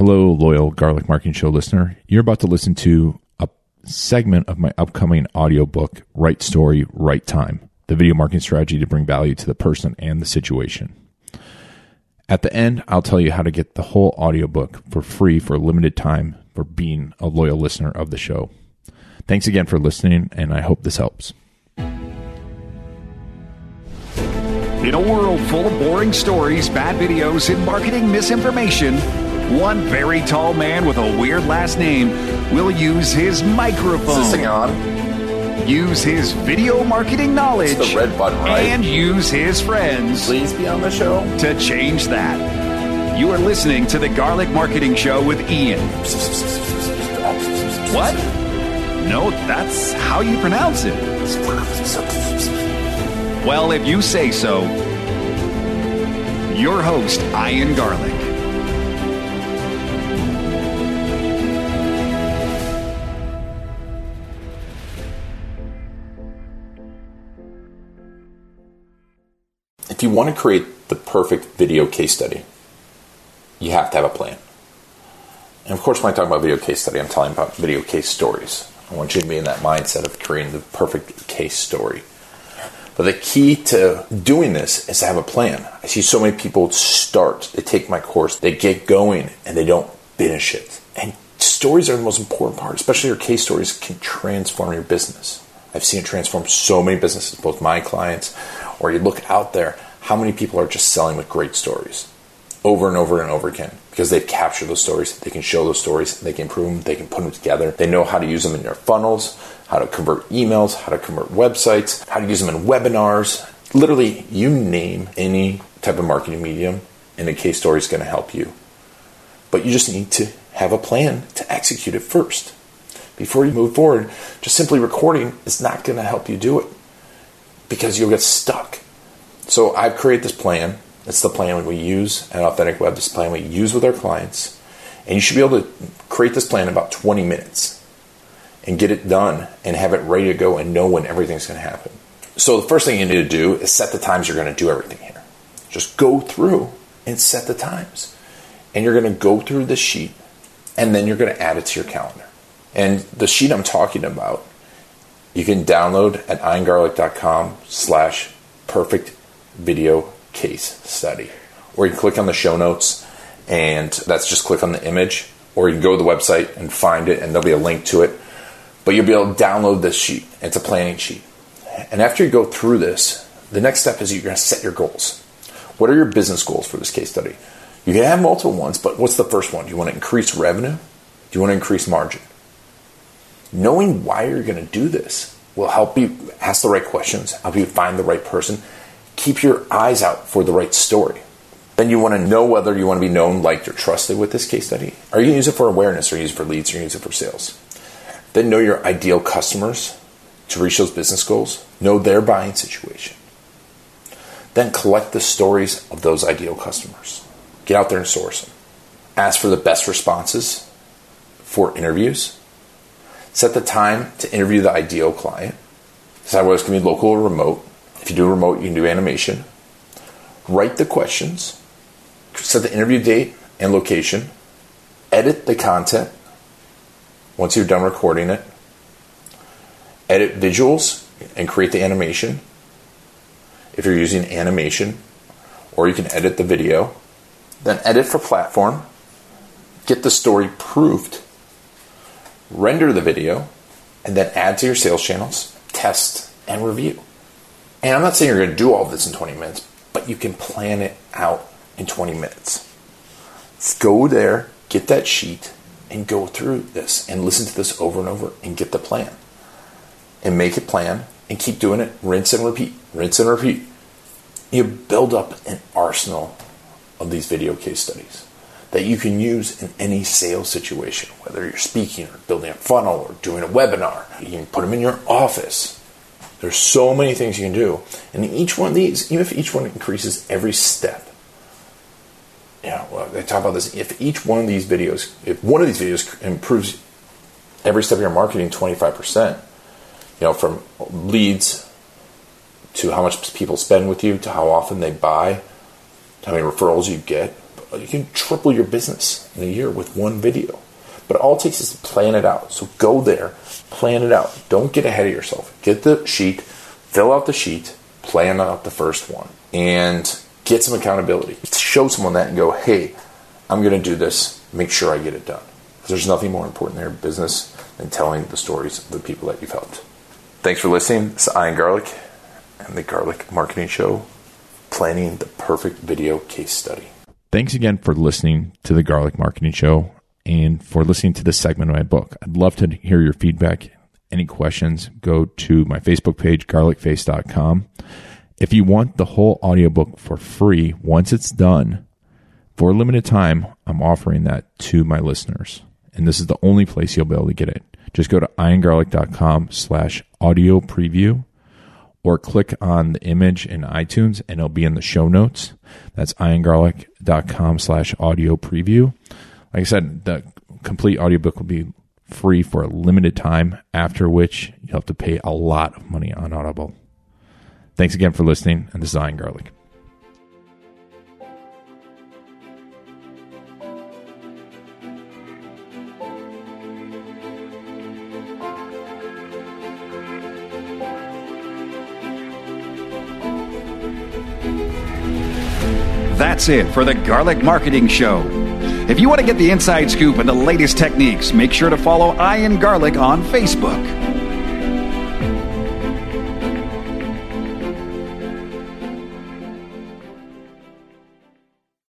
Hello, loyal Garlic Marketing Show listener. You're about to listen to a segment of my upcoming audiobook, Right Story, Right Time The Video Marketing Strategy to Bring Value to the Person and the Situation. At the end, I'll tell you how to get the whole audiobook for free for a limited time for being a loyal listener of the show. Thanks again for listening, and I hope this helps. In a world full of boring stories, bad videos, and marketing misinformation, one very tall man with a weird last name will use his microphone. Is this thing on? use his video marketing knowledge It's the red button, right? and use his friends Please be on the show. to change that. You are listening to the Garlic Marketing Show with Ian. What? No, that's how you pronounce it. Well, if you say so, your host, Ian Garlic. If you want to create the perfect video case study, you have to have a plan. And of course, when I talk about video case study, I'm telling about video case stories. I want you to be in that mindset of creating the perfect case story. But the key to doing this is to have a plan. I see so many people start, they take my course, they get going, and they don't finish it. And stories are the most important part, especially your case stories can transform your business. I've seen it transform so many businesses, both my clients, or you look out there, how many people are just selling with great stories over and over and over again because they've captured those stories. They can show those stories, they can improve them, they can put them together. They know how to use them in their funnels, how to convert emails, how to convert websites, how to use them in webinars. Literally, you name any type of marketing medium, and a case story is going to help you. But you just need to have a plan to execute it first. Before you move forward, just simply recording is not going to help you do it because you'll get stuck. So I've created this plan. It's the plan we use at Authentic Web. This plan we use with our clients. And you should be able to create this plan in about 20 minutes and get it done and have it ready to go and know when everything's going to happen. So the first thing you need to do is set the times you're going to do everything here. Just go through and set the times. And you're going to go through the sheet and then you're going to add it to your calendar. And the sheet I'm talking about, you can download at iangarlic.com slash perfect video case study. Or you can click on the show notes and that's just click on the image. Or you can go to the website and find it and there'll be a link to it. But you'll be able to download this sheet. It's a planning sheet. And after you go through this, the next step is you're going to set your goals. What are your business goals for this case study? You can have multiple ones, but what's the first one? Do you want to increase revenue? Do you want to increase margin? Knowing why you're going to do this will help you ask the right questions, help you find the right person, keep your eyes out for the right story. Then you want to know whether you want to be known, liked, or trusted with this case study. Are you going to use it for awareness, or use it for leads, or use it for sales? Then know your ideal customers to reach those business goals. Know their buying situation. Then collect the stories of those ideal customers. Get out there and source them. Ask for the best responses for interviews. Set the time to interview the ideal client. Decide whether it's going to be local or remote. If you do remote, you can do animation. Write the questions. Set the interview date and location. Edit the content once you're done recording it. Edit visuals and create the animation if you're using animation, or you can edit the video. Then edit for platform. Get the story proofed render the video, and then add to your sales channels, test, and review. And I'm not saying you're going to do all this in 20 minutes, but you can plan it out in 20 minutes. Go there, get that sheet, and go through this and listen to this over and over and get the plan. And make a plan and keep doing it, rinse and repeat, rinse and repeat. You build up an arsenal of these video case studies that you can use in any sales situation, whether you're speaking or building a funnel or doing a webinar. You can put them in your office. There's so many things you can do. And each one of these, even if each one increases every step, yeah, well, they talk about this. If each one of these videos, if one of these videos improves every step of your marketing 25%, you know, from leads to how much people spend with you to how often they buy, to how many referrals you get, you can triple your business in a year with one video. But all it takes is to plan it out. So go there, plan it out. Don't get ahead of yourself. Get the sheet, fill out the sheet, plan out the first one, and get some accountability. Show someone that and go, hey, I'm going to do this. Make sure I get it done. There's nothing more important in their business than telling the stories of the people that you've helped. Thanks for listening. Is Ian Garlic and the Garlic Marketing Show, planning the perfect video case study. Thanks again for listening to the Garlic Marketing Show and for listening to this segment of my book. I'd love to hear your feedback. Any questions, go to my Facebook page, garlicface.com. If you want the whole audiobook for free, once it's done, for a limited time, I'm offering that to my listeners. And this is the only place you'll be able to get it. Just go to iangarlic.com slash audio preview or click on the image in iTunes and it'll be in the show notes. That's iangarlic.com slash audio preview. Like I said, the complete audiobook will be free for a limited time, after which you'll have to pay a lot of money on Audible. Thanks again for listening, and this is Ian Garlic. That's it for the Garlic Marketing Show. If you want to get the inside scoop and the latest techniques, make sure to follow Ian Garlic on Facebook.